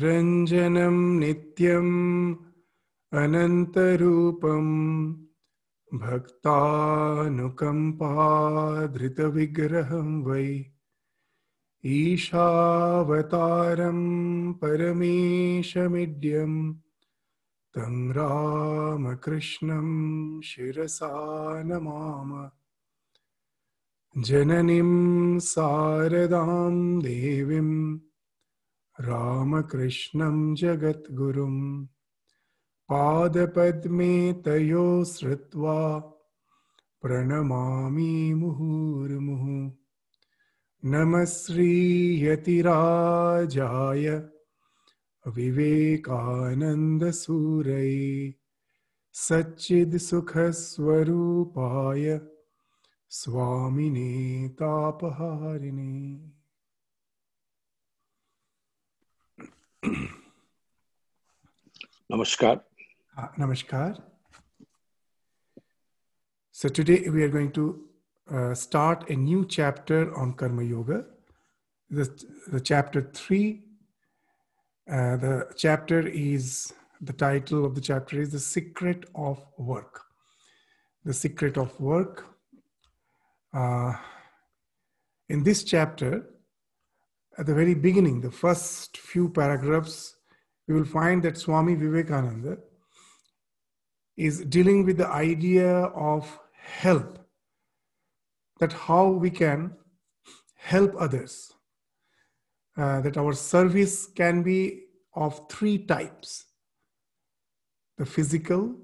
निरञ्जनं नित्यम् अनन्तरूपं भक्तानुकम्पाधृतविग्रहं वै ईशावतारं परमेशमिड्यं तं रामकृष्णं शिरसा नमाम। जननीं शारदां देवीं रामकृष्णं जगद्गुरुं। पादपद्मे तयो श्रुत्वा प्रणमामि मुहुर्मुहुः नमः श्रीयतिराजाय विवेकानन्दसूरै सच्चिद्सुखस्वरूपाय स्वामिने तापहारिणे Namaskar. Uh, Namaskar. So today we are going to uh, start a new chapter on Karma Yoga. The, the chapter three. Uh, the chapter is the title of the chapter is the secret of work. The secret of work. Uh, in this chapter, at the very beginning, the first few paragraphs, we will find that Swami Vivekananda is dealing with the idea of help, that how we can help others, uh, that our service can be of three types the physical,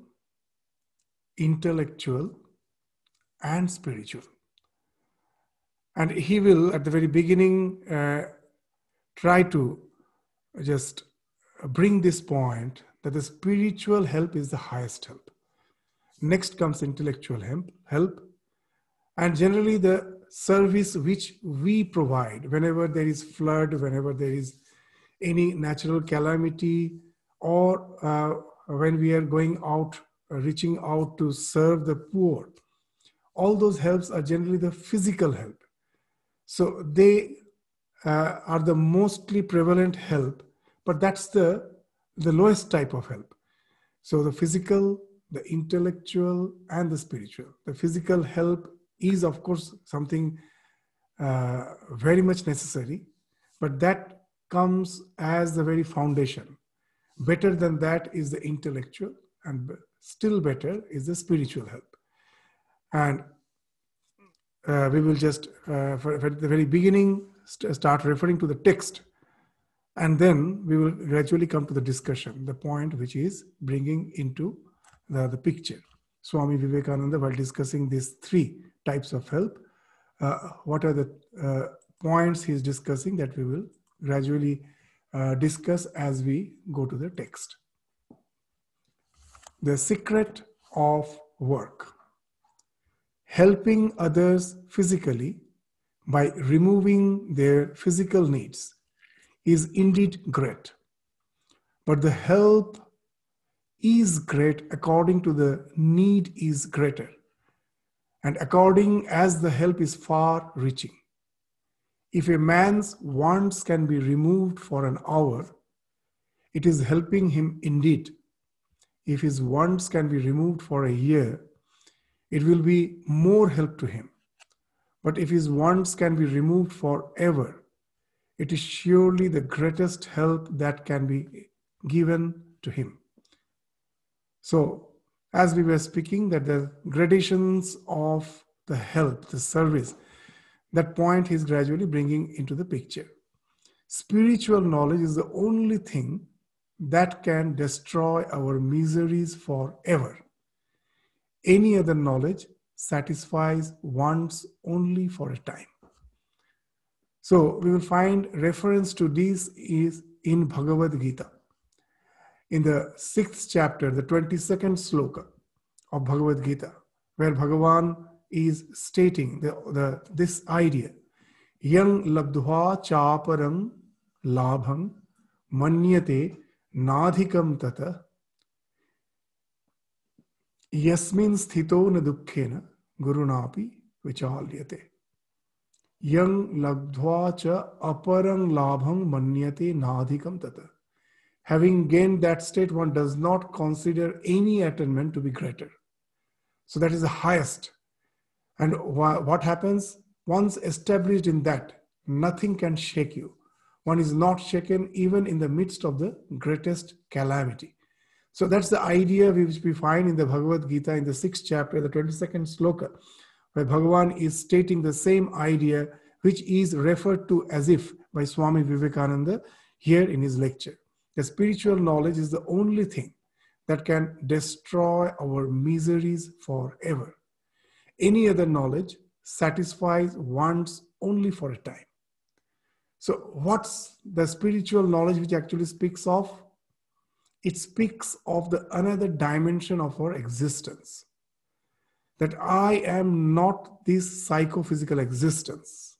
intellectual, and spiritual. And he will, at the very beginning, uh, try to just bring this point that the spiritual help is the highest help. Next comes intellectual help, and generally the service which we provide whenever there is flood, whenever there is any natural calamity, or uh, when we are going out, reaching out to serve the poor. All those helps are generally the physical help. So they uh, are the mostly prevalent help, but that's the, the lowest type of help. So the physical, the intellectual, and the spiritual. The physical help is, of course, something uh, very much necessary, but that comes as the very foundation. Better than that is the intellectual, and still better is the spiritual help. And uh, we will just, uh, for, for, the very beginning, st- start referring to the text. And then we will gradually come to the discussion, the point which is bringing into the, the picture. Swami Vivekananda, while discussing these three types of help, uh, what are the uh, points he is discussing that we will gradually uh, discuss as we go to the text. The secret of work helping others physically by removing their physical needs is indeed great. But the help is great according to the need is greater and according as the help is far reaching. If a man's wants can be removed for an hour, it is helping him indeed. If his wants can be removed for a year, it will be more help to him. But if his wants can be removed forever, it is surely the greatest help that can be given to him. So, as we were speaking, that the gradations of the help, the service, that point he's gradually bringing into the picture. Spiritual knowledge is the only thing that can destroy our miseries forever. Any other knowledge satisfies wants only for a time. So we will find reference to this is in Bhagavad Gita. In the sixth chapter, the 22nd sloka of Bhagavad Gita, where Bhagavan is stating the, the, this idea. Yang labdhva chaparam labham manyate nadhikam tata Yasmin sthito na dukkhena gurunapi vichalyate. Yang labdhva cha aparang labhang manyate nadhikam tata. Having gained that state, one does not consider any attainment to be greater. So that is the highest. And wh- what happens? Once established in that, nothing can shake you. One is not shaken even in the midst of the greatest calamity. So that's the idea which we find in the Bhagavad Gita in the sixth chapter, the 22nd sloka, where Bhagavan is stating the same idea which is referred to as if by Swami Vivekananda here in his lecture. The spiritual knowledge is the only thing that can destroy our miseries forever. Any other knowledge satisfies wants only for a time. So, what's the spiritual knowledge which actually speaks of? It speaks of the another dimension of our existence. That I am not this psychophysical existence.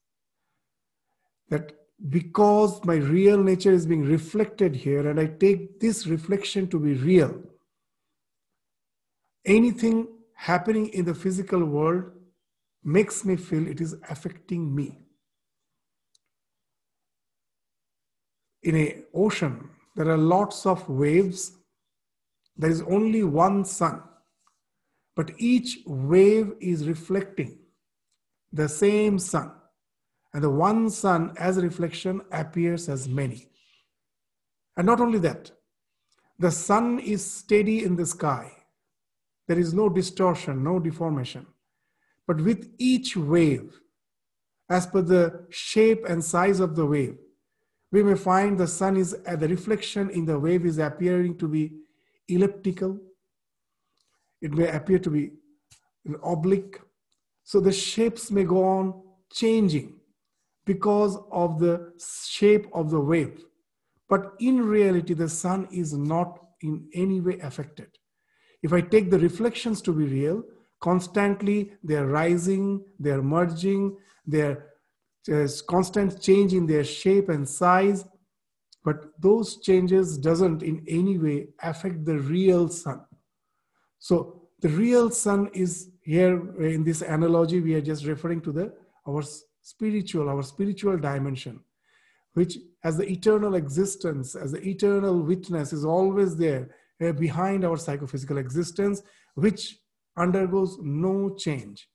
That because my real nature is being reflected here and I take this reflection to be real, anything happening in the physical world makes me feel it is affecting me. In a ocean, there are lots of waves. There is only one sun, but each wave is reflecting the same sun. And the one sun as reflection appears as many. And not only that, the sun is steady in the sky. There is no distortion, no deformation. But with each wave, as per the shape and size of the wave, we may find the sun is at the reflection in the wave is appearing to be elliptical. It may appear to be oblique. So the shapes may go on changing because of the shape of the wave. But in reality, the sun is not in any way affected. If I take the reflections to be real, constantly they're rising, they're merging, they're there's constant change in their shape and size but those changes doesn't in any way affect the real sun. So the real sun is here in this analogy we are just referring to the our spiritual our spiritual dimension which as the eternal existence as the eternal witness is always there uh, behind our psychophysical existence which undergoes no change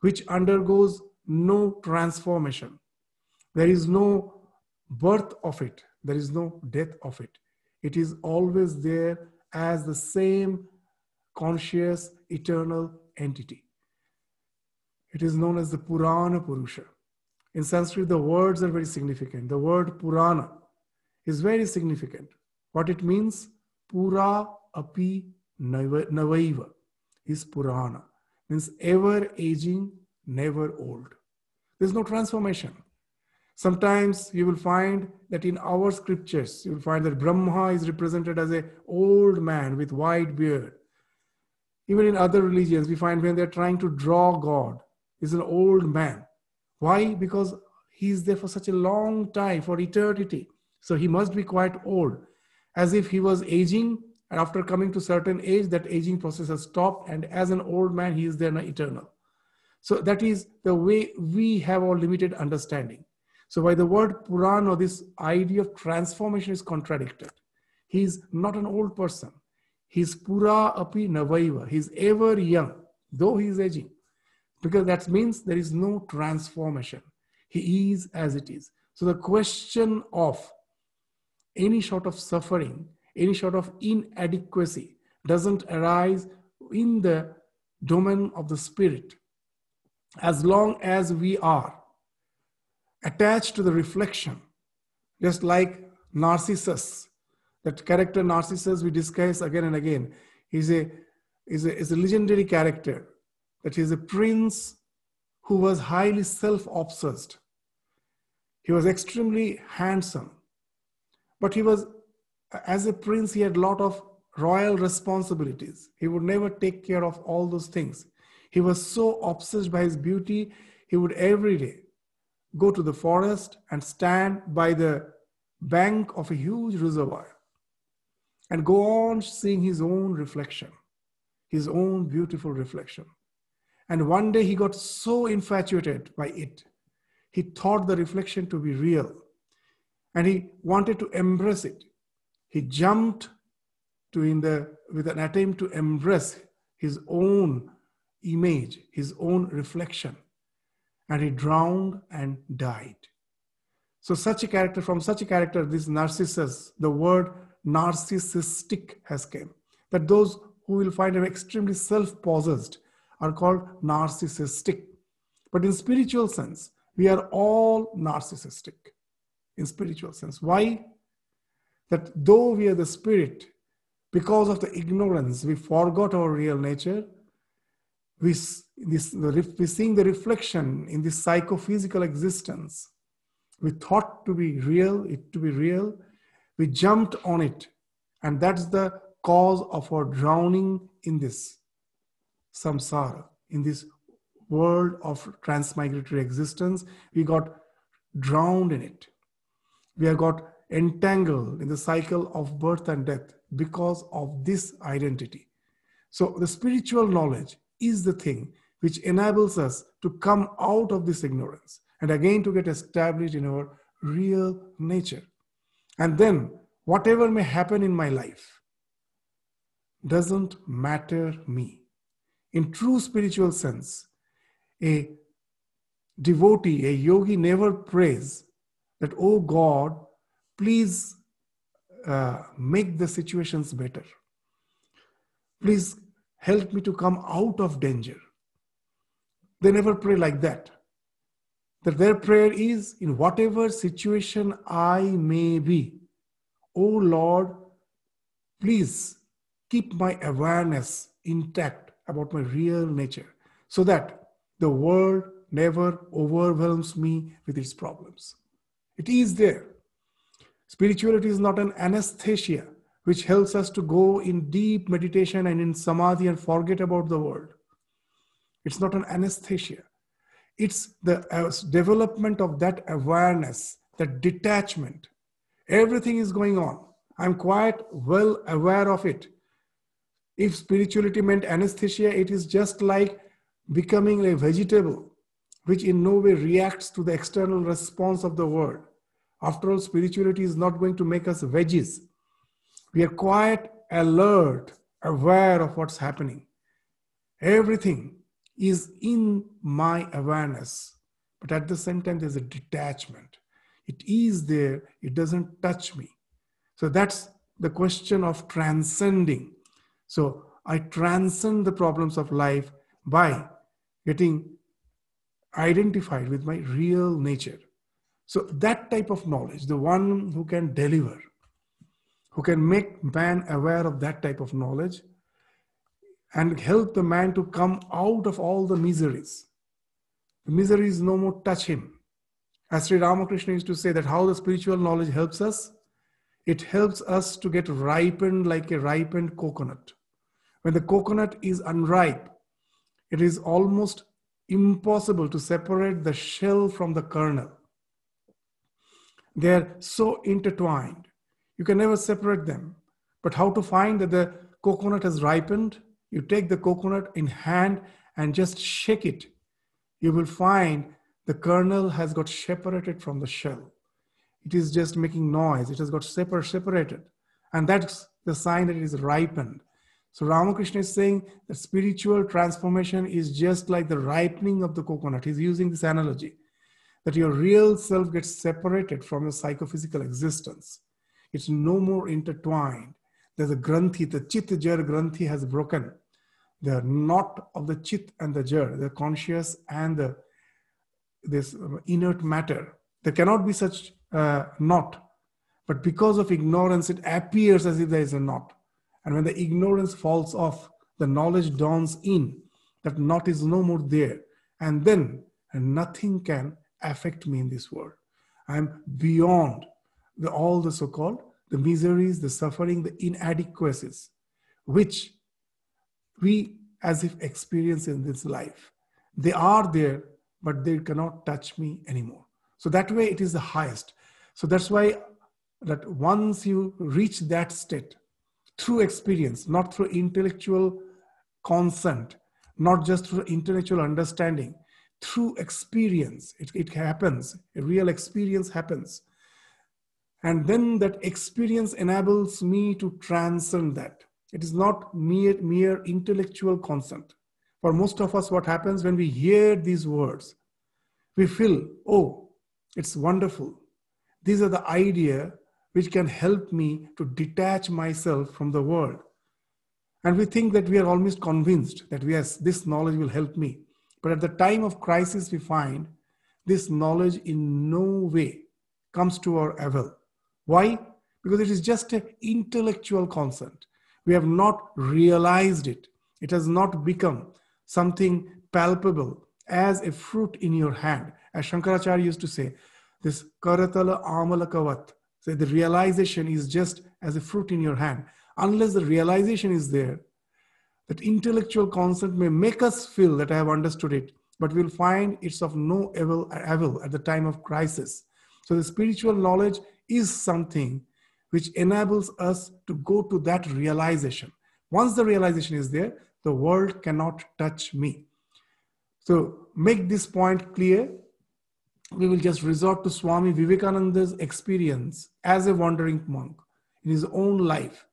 which undergoes no transformation. There is no birth of it, there is no death of it. It is always there as the same conscious, eternal entity. It is known as the Purana Purusha. In Sanskrit, the words are very significant. The word Purana is very significant. What it means, Pura api navaiva is Purana. Means ever aging, never old. There's no transformation. Sometimes you will find that in our scriptures, you will find that Brahma is represented as an old man with white beard. Even in other religions, we find when they're trying to draw God, is an old man. Why? Because he's there for such a long time, for eternity. So he must be quite old, as if he was aging, and after coming to certain age, that aging process has stopped, and as an old man, he is there now eternal. So that is the way we have our limited understanding. So by the word Purana, this idea of transformation is contradicted. He is not an old person. He's Pura api navaiva. He's ever young, though he is aging. Because that means there is no transformation. He is as it is. So the question of any sort of suffering, any sort of inadequacy doesn't arise in the domain of the spirit as long as we are attached to the reflection, just like Narcissus, that character Narcissus we discuss again and again, is a, is a, a legendary character, that is a prince who was highly self obsessed. He was extremely handsome, but he was, as a prince, he had a lot of royal responsibilities. He would never take care of all those things. He was so obsessed by his beauty, he would every day go to the forest and stand by the bank of a huge reservoir and go on seeing his own reflection, his own beautiful reflection. And one day he got so infatuated by it, he thought the reflection to be real and he wanted to embrace it. he jumped to in the with an attempt to embrace his own image, his own reflection, and he drowned and died. So, such a character, from such a character, this Narcissus, the word narcissistic has came. That those who will find him extremely self possessed are called narcissistic. But in spiritual sense, we are all narcissistic in spiritual sense. Why? That though we are the spirit, because of the ignorance, we forgot our real nature. We, this, we seeing the reflection in this psychophysical existence. We thought to be real, it to be real. We jumped on it. And that's the cause of our drowning in this samsara, in this world of transmigratory existence. We got drowned in it. We have got entangled in the cycle of birth and death because of this identity. So, the spiritual knowledge is the thing which enables us to come out of this ignorance and again to get established in our real nature. And then, whatever may happen in my life doesn't matter me. In true spiritual sense, a devotee, a yogi never prays that, oh God, please uh, make the situations better. Please help me to come out of danger. They never pray like that. That their prayer is in whatever situation I may be, oh Lord, please keep my awareness intact about my real nature so that the world never overwhelms me with its problems. It is there. Spirituality is not an anesthesia which helps us to go in deep meditation and in samadhi and forget about the world. It's not an anesthesia. It's the uh, development of that awareness, that detachment. Everything is going on. I'm quite well aware of it. If spirituality meant anesthesia, it is just like becoming a vegetable, which in no way reacts to the external response of the world. After all, spirituality is not going to make us veggies. We are quite alert, aware of what's happening. Everything is in my awareness, but at the same time, there's a detachment. It is there, it doesn't touch me. So that's the question of transcending. So I transcend the problems of life by getting identified with my real nature. So that type of knowledge, the one who can deliver, who can make man aware of that type of knowledge and help the man to come out of all the miseries. The miseries no more touch him. As Sri Ramakrishna used to say that how the spiritual knowledge helps us, it helps us to get ripened like a ripened coconut. When the coconut is unripe, it is almost impossible to separate the shell from the kernel. They're so intertwined. You can never separate them. But how to find that the coconut has ripened? You take the coconut in hand and just shake it. You will find the kernel has got separated from the shell. It is just making noise. It has got separ- separated. And that's the sign that it is ripened. So Ramakrishna is saying that spiritual transformation is just like the ripening of the coconut. He's using this analogy that your real self gets separated from your psychophysical existence. It's no more intertwined. There's a granthi, the chit jar granthi has broken. The knot of the chit and the jar, the conscious and the this inert matter. There cannot be such a knot, but because of ignorance, it appears as if there is a knot. And when the ignorance falls off, the knowledge dawns in. That knot is no more there. And then and nothing can affect me in this world. I'm beyond the, all the so called the miseries, the suffering, the inadequacies, which we as if experience in this life. They are there, but they cannot touch me anymore. So that way it is the highest. So that's why that once you reach that state through experience, not through intellectual consent, not just through intellectual understanding, through experience. It, it happens, a real experience happens. And then that experience enables me to transcend that. It is not mere, mere intellectual consent. For most of us, what happens when we hear these words, we feel, oh, it's wonderful. These are the idea which can help me to detach myself from the world. And we think that we are almost convinced that yes, this knowledge will help me. But at the time of crisis, we find this knowledge in no way comes to our avail. Why? Because it is just an intellectual consent. We have not realized it. It has not become something palpable as a fruit in your hand. As Shankaracharya used to say, this karatala amalakavat. So the realization is just as a fruit in your hand. Unless the realization is there, that intellectual concept may make us feel that I have understood it, but we'll find it's of no avail at the time of crisis. So the spiritual knowledge is something which enables us to go to that realization. Once the realization is there, the world cannot touch me. So make this point clear. We will just resort to Swami Vivekananda's experience as a wandering monk in his own life.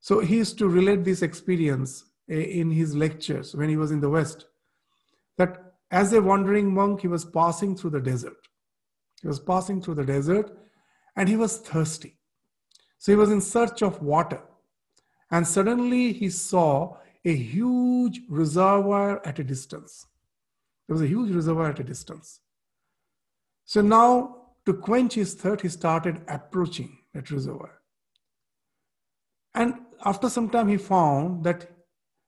So he used to relate this experience eh, in his lectures when he was in the West. That as a wandering monk, he was passing through the desert. He was passing through the desert and he was thirsty. So he was in search of water. And suddenly he saw a huge reservoir at a distance. There was a huge reservoir at a distance. So now, to quench his thirst, he started approaching that reservoir. And after some time, he found that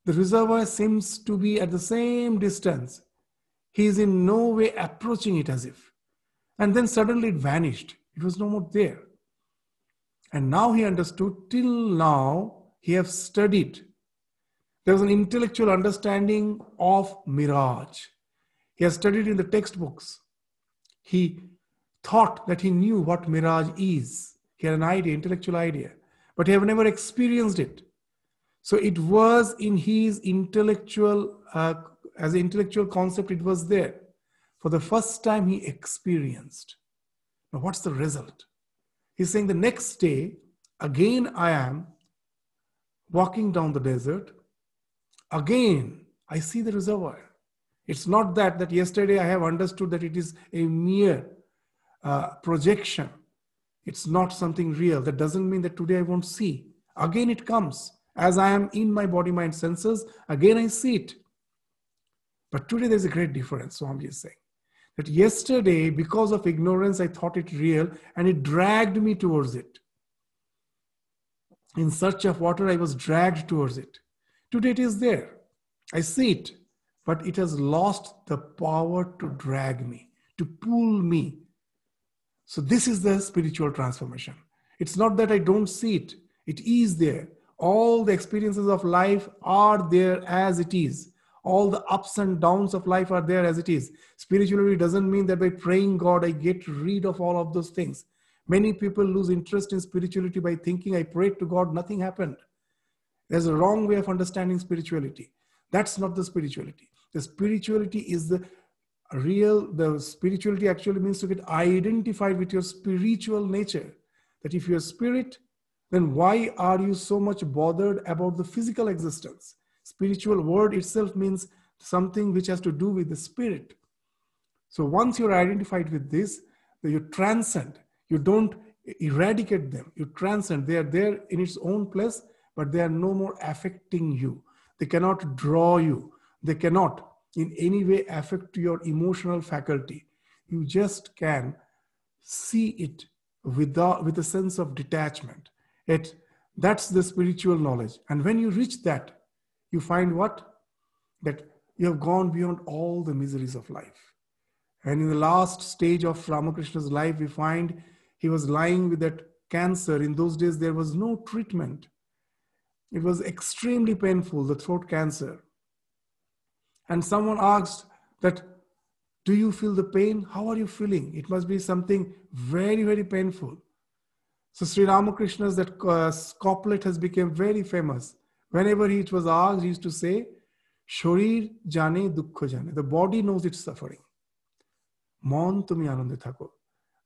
the reservoir seems to be at the same distance. He is in no way approaching it as if. And then suddenly it vanished. It was no more there. And now he understood, till now, he have studied. There was an intellectual understanding of mirage. He has studied in the textbooks. He thought that he knew what mirage is. He had an idea, intellectual idea, but he have never experienced it. So it was in his intellectual, uh, as an intellectual concept, it was there. For the first time, he experienced. Now, what's the result? He's saying the next day, again I am walking down the desert. Again, I see the reservoir. It's not that that yesterday I have understood that it is a mere uh, projection. It's not something real. That doesn't mean that today I won't see. Again, it comes as I am in my body, mind, senses. Again, I see it. But today there's a great difference. Swami is saying that yesterday, because of ignorance, I thought it real and it dragged me towards it. In search of water, I was dragged towards it. Today it is there. I see it, but it has lost the power to drag me, to pull me. So, this is the spiritual transformation. It's not that I don't see it, it is there. All the experiences of life are there as it is all the ups and downs of life are there as it is. Spirituality doesn't mean that by praying God, I get rid of all of those things. Many people lose interest in spirituality by thinking, I prayed to God, nothing happened. There's a wrong way of understanding spirituality. That's not the spirituality. The spirituality is the real, the spirituality actually means to get identified with your spiritual nature. That if you're spirit, then why are you so much bothered about the physical existence? Spiritual word itself means something which has to do with the spirit. So once you're identified with this, you transcend. You don't eradicate them. You transcend. They are there in its own place, but they are no more affecting you. They cannot draw you. They cannot in any way affect your emotional faculty. You just can see it without, with a sense of detachment. It, that's the spiritual knowledge. And when you reach that, you find what? That you have gone beyond all the miseries of life. And in the last stage of Ramakrishna's life, we find he was lying with that cancer. In those days, there was no treatment. It was extremely painful, the throat cancer. And someone asked that, do you feel the pain? How are you feeling? It must be something very, very painful. So Sri Ramakrishna's that uh, couplet has become very famous. Whenever he was asked, he used to say, Shorir jane dukkha jane. The body knows its suffering. Mon tumi thako.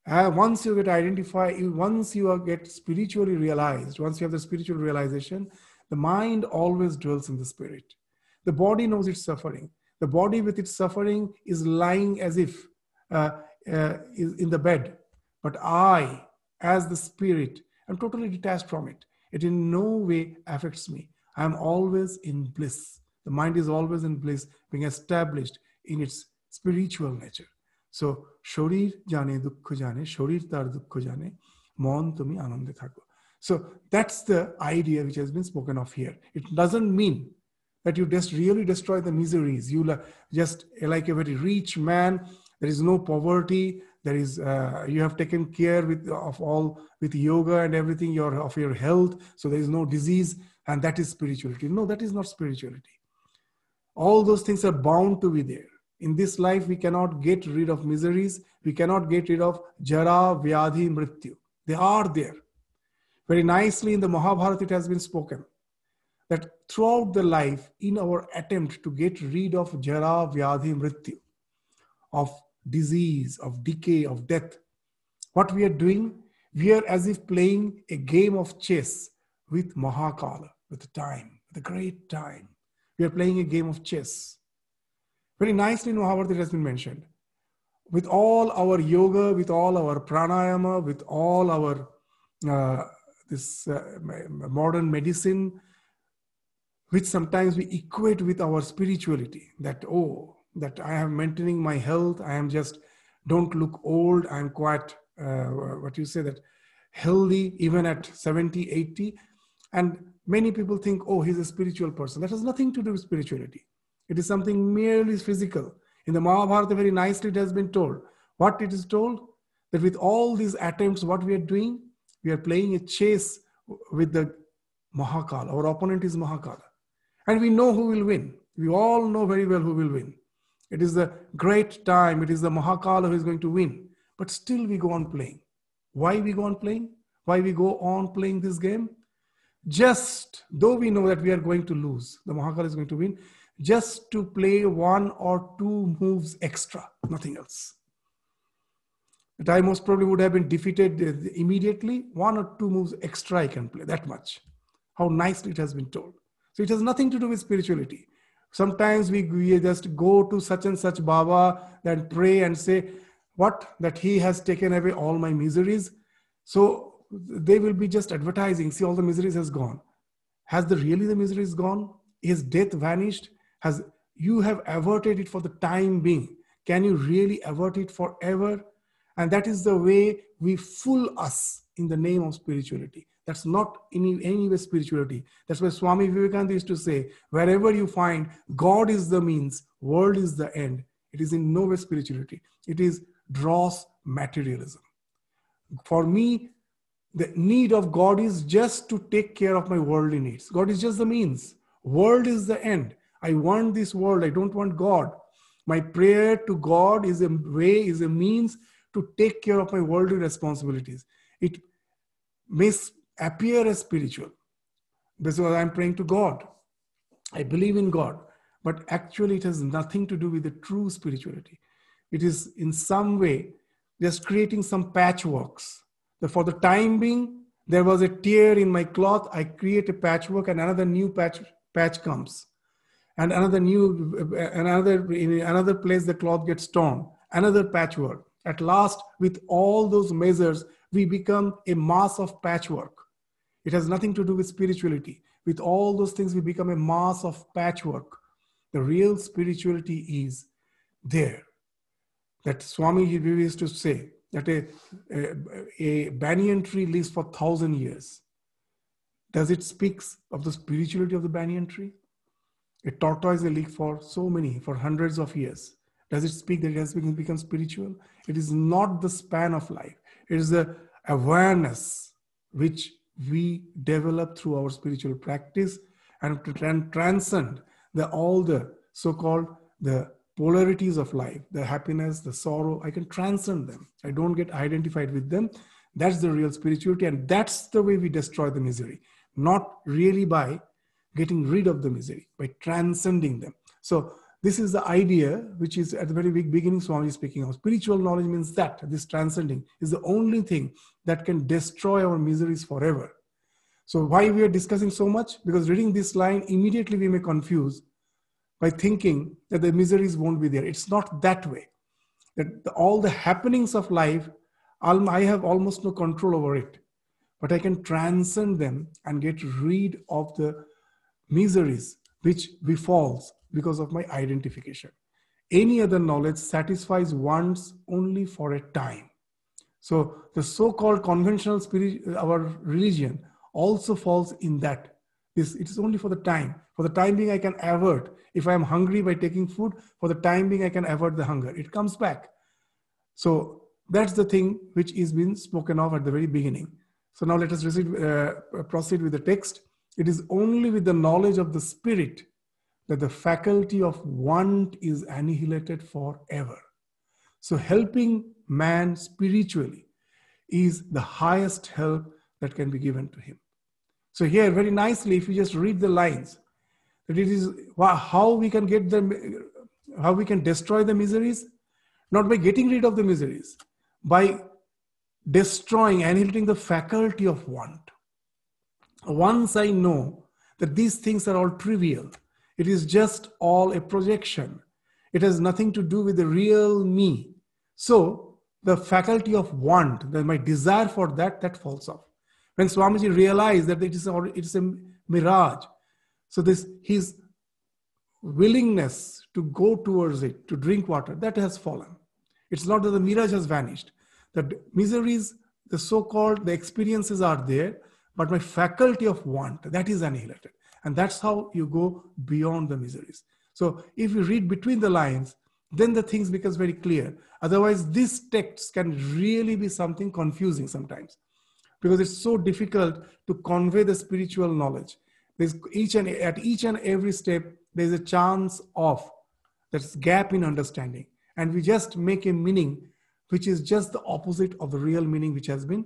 Uh, once you get identified, once you get spiritually realized, once you have the spiritual realization, the mind always dwells in the spirit. The body knows its suffering. The body with its suffering is lying as if uh, uh, is in the bed. But I, as the spirit, am totally detached from it. It in no way affects me. I am always in bliss. The mind is always in bliss, being established in its spiritual nature. So শরীর জানে দুঃখ জানে শরীর তার দুঃখ জানে মন তুমি আনন্দে থাকো so that's the idea which has been spoken of here it doesn't mean that you just really destroy the miseries you just like a very rich man there is no poverty there is uh, you have taken care with of all with yoga and everything your of your health so there is no disease and that is spirituality no that is not spirituality all those things are bound to be there in this life, we cannot get rid of miseries. We cannot get rid of jara, vyadhi, mrityu. They are there. Very nicely in the Mahabharata, it has been spoken that throughout the life, in our attempt to get rid of jara, vyadhi, mrityu, of disease, of decay, of death, what we are doing, we are as if playing a game of chess with Mahakala, with the time, with a great time. We are playing a game of chess very nicely in Mahabharata it has been mentioned. With all our yoga, with all our pranayama, with all our uh, this uh, modern medicine, which sometimes we equate with our spirituality. That oh, that I am maintaining my health. I am just don't look old. I am quite uh, what you say that healthy even at 70, 80. And many people think, oh, he's a spiritual person. That has nothing to do with spirituality. It is something merely physical. In the Mahabharata, very nicely it has been told. What it is told? That with all these attempts, what we are doing, we are playing a chase with the Mahakala. Our opponent is Mahakala. And we know who will win. We all know very well who will win. It is the great time. It is the Mahakala who is going to win. But still we go on playing. Why we go on playing? Why we go on playing this game? Just though we know that we are going to lose, the Mahakala is going to win, just to play one or two moves extra, nothing else. That I most probably would have been defeated uh, immediately. One or two moves extra I can play, that much. How nicely it has been told. So it has nothing to do with spirituality. Sometimes we, we just go to such and such Baba and pray and say, What? That he has taken away all my miseries. So they will be just advertising, see, all the miseries has gone. Has the really the miseries gone? Is death vanished? has you have averted it for the time being. Can you really avert it forever? And that is the way we fool us in the name of spirituality. That's not any any way spirituality. That's why swami vivekananda used to say wherever you find god is the means world is the end. It is in no way spirituality. It is dross materialism. For me the need of god is just to take care of my worldly needs god is just the means world is the end I want this world. I don't want God. My prayer to God is a way, is a means to take care of my worldly responsibilities. It may appear as spiritual because I'm praying to God. I believe in God, but actually it has nothing to do with the true spirituality. It is in some way just creating some patchworks. For the time being, there was a tear in my cloth. I create a patchwork, and another new patch patch comes. And another new another in another place the cloth gets torn. Another patchwork. At last with all those measures we become a mass of patchwork. It has nothing to do with spirituality. With all those things we become a mass of patchwork. The real spirituality is there. That swami used to say that a, a, uh, a banyan tree lives for thousand years does it speaks of the spirituality of the banyan tree a tortoise will live for so many, for hundreds of years. Does it speak that it has become spiritual? It is not the span of life. It is the awareness which we develop through our spiritual practice and to transcend the, all the so-called the polarities of life, the happiness, the sorrow. I can transcend them. I don't get identified with them. That's the real spirituality, and that's the way we destroy the misery. Not really by getting rid of the misery, by transcending them. So this is the idea which is at the very beginning swami is speaking of spiritual knowledge means that this transcending is the only thing that can destroy our miseries forever so why we are discussing so much because reading this line immediately we may confuse by thinking that the miseries won't be there it's not that way that the, all the happenings of life i have almost no control over it but i can transcend them and get rid of the miseries which befalls because of my identification. Any other knowledge satisfies wants only for a time. So the so-called conventional spirit, our religion also falls in that. This, it is only for the time. For the time being, I can avert. If I am hungry by taking food, for the time being, I can avert the hunger. It comes back. So that's the thing which is being spoken of at the very beginning. So now let us uh, proceed with the text. It is only with the knowledge of the spirit that the faculty of want is annihilated forever. So, helping man spiritually is the highest help that can be given to him. So, here, very nicely, if you just read the lines, that it is how we can get them, how we can destroy the miseries, not by getting rid of the miseries, by destroying, annihilating the faculty of want. Once I know that these things are all trivial, it is just all a projection. It has nothing to do with the real me. So the faculty of want, my desire for that, that falls off. When Swamiji realized that it is, a, it is a mirage, so this his willingness to go towards it, to drink water, that has fallen. It's not that the mirage has vanished. The miseries, the so-called, the experiences are there, but my faculty of want, that is annihilated. And that's how you go beyond the miseries. So if you read between the lines, then the things becomes very clear. Otherwise, this text can really be something confusing sometimes because it's so difficult to convey the spiritual knowledge. There's each and at each and every step, there's a chance of that gap in understanding. And we just make a meaning which is just the opposite of the real meaning which has been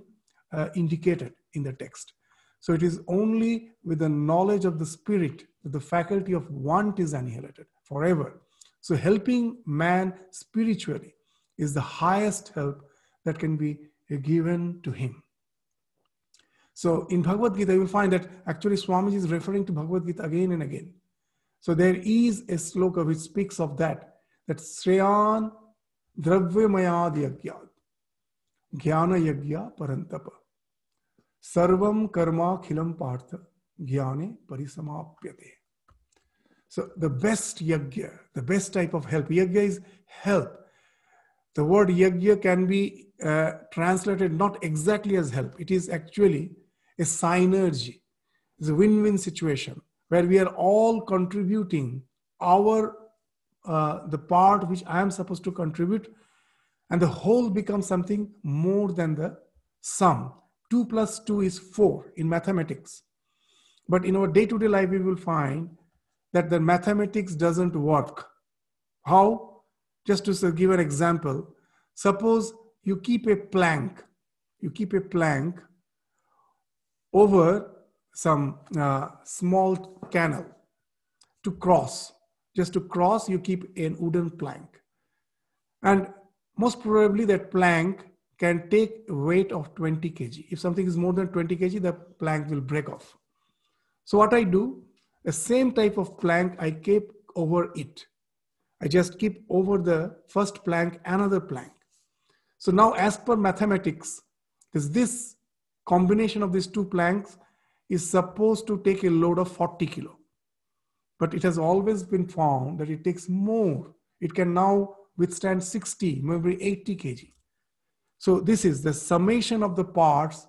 uh, indicated in the text. So it is only with the knowledge of the spirit that the faculty of want is annihilated forever. So helping man spiritually is the highest help that can be given to him. So in Bhagavad Gita, you will find that actually Swamiji is referring to Bhagavad Gita again and again. So there is a sloka which speaks of that, that Sreyan Dravyamayad Yagyad, Jnana Yagya Parantapa. Sarvam karma khilam partha jnane parisamapyate. So the best yajna, the best type of help, yajna is help. The word yajna can be uh, translated not exactly as help. It is actually a synergy. It's a win-win situation where we are all contributing our uh, the part which I am supposed to contribute, and the whole becomes something more than the sum. 2 plus 2 is 4 in mathematics. But in our day-to-day life, we will find that the mathematics doesn't work. How? Just to give an example, suppose you keep a plank, you keep a plank over some uh, small canal to cross. Just to cross, you keep a wooden plank. And most probably that plank can take weight of 20 kg. If something is more than 20 kg, the plank will break off. So what I do, the same type of plank I keep over it. I just keep over the first plank another plank. So now as per mathematics, is this combination of these two planks is supposed to take a load of 40 kilo. But it has always been found that it takes more. It can now withstand 60, maybe 80 kg. So this is the summation of the parts.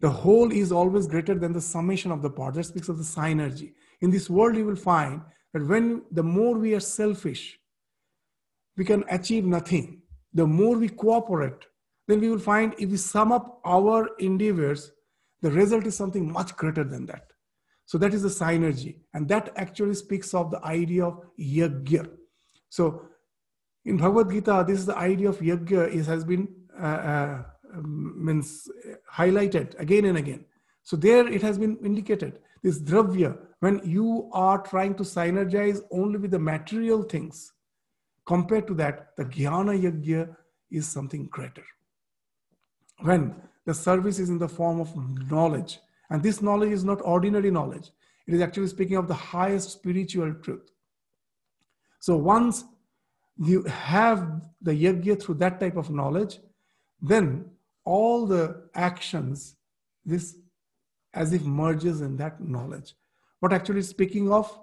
The whole is always greater than the summation of the parts. That speaks of the synergy. In this world, you will find that when the more we are selfish, we can achieve nothing. The more we cooperate, then we will find if we sum up our endeavors, the result is something much greater than that. So that is the synergy. And that actually speaks of the idea of yajna. So in Bhagavad Gita, this is the idea of yajna is, has been uh, uh, means highlighted again and again. So there it has been indicated. This dravya, when you are trying to synergize only with the material things, compared to that, the Jnana Yajna is something greater. When the service is in the form of knowledge, and this knowledge is not ordinary knowledge, it is actually speaking of the highest spiritual truth. So once you have the yajna through that type of knowledge, then all the actions, this as if merges in that knowledge. What actually speaking of,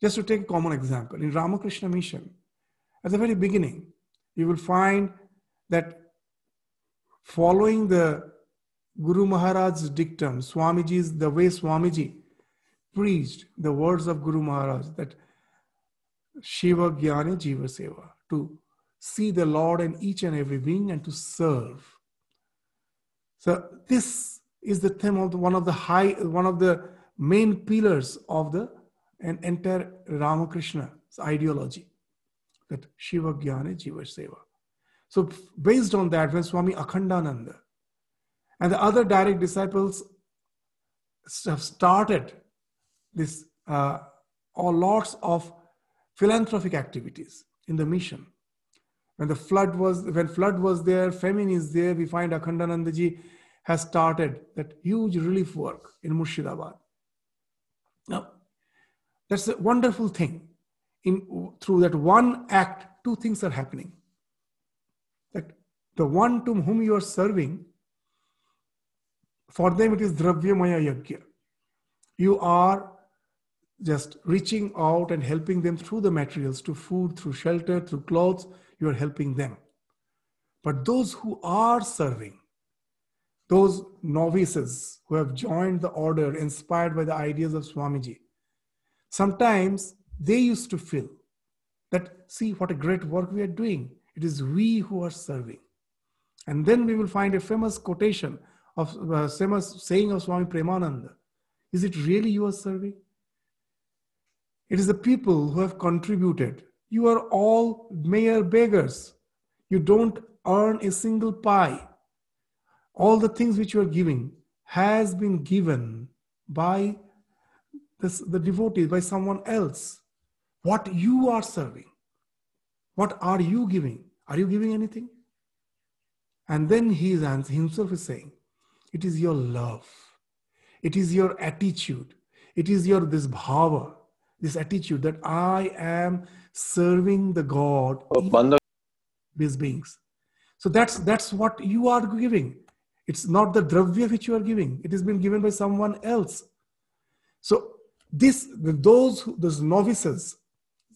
just to take a common example, in Ramakrishna Mission, at the very beginning, you will find that following the Guru Maharaj's dictum, Swamiji's, the way Swamiji preached the words of Guru Maharaj that Shiva Jnana Jiva Seva, to see the Lord in each and every being and to serve. So this is the theme of the, one of the high, one of the main pillars of the an entire Ramakrishna's ideology, that Shiva Jnana Jiva Seva. So based on that, when Swami Akhandananda and the other direct disciples have started this uh, or lots of philanthropic activities in the mission. When the flood was, when flood was there, famine is there, we find Akhandanandaji has started that huge relief work in Murshidabad. Now, that's a wonderful thing. In through that one act, two things are happening. The one to whom you are serving, for them it is Dravyamaya Yajna. You are just reaching out and helping them through the materials, to food, through shelter, through clothes, you are helping them. But those who are serving, those novices who have joined the order inspired by the ideas of Swamiji, sometimes they used to feel that, see what a great work we are doing. It is we who are serving. And then we will find a famous quotation of uh, famous saying of Swami Premananda. Is it really you are serving? It is the people who have contributed. You are all mere beggars. You don't earn a single pie. All the things which you are giving has been given by this, the devotees, by someone else. What you are serving. What are you giving? Are you giving anything? And then he is himself is saying, it is your love. It is your attitude. It is your this bhava this attitude that I am serving the God, oh, these beings. So that's that's what you are giving. It's not the dravya which you are giving. It has been given by someone else. So this those those novices,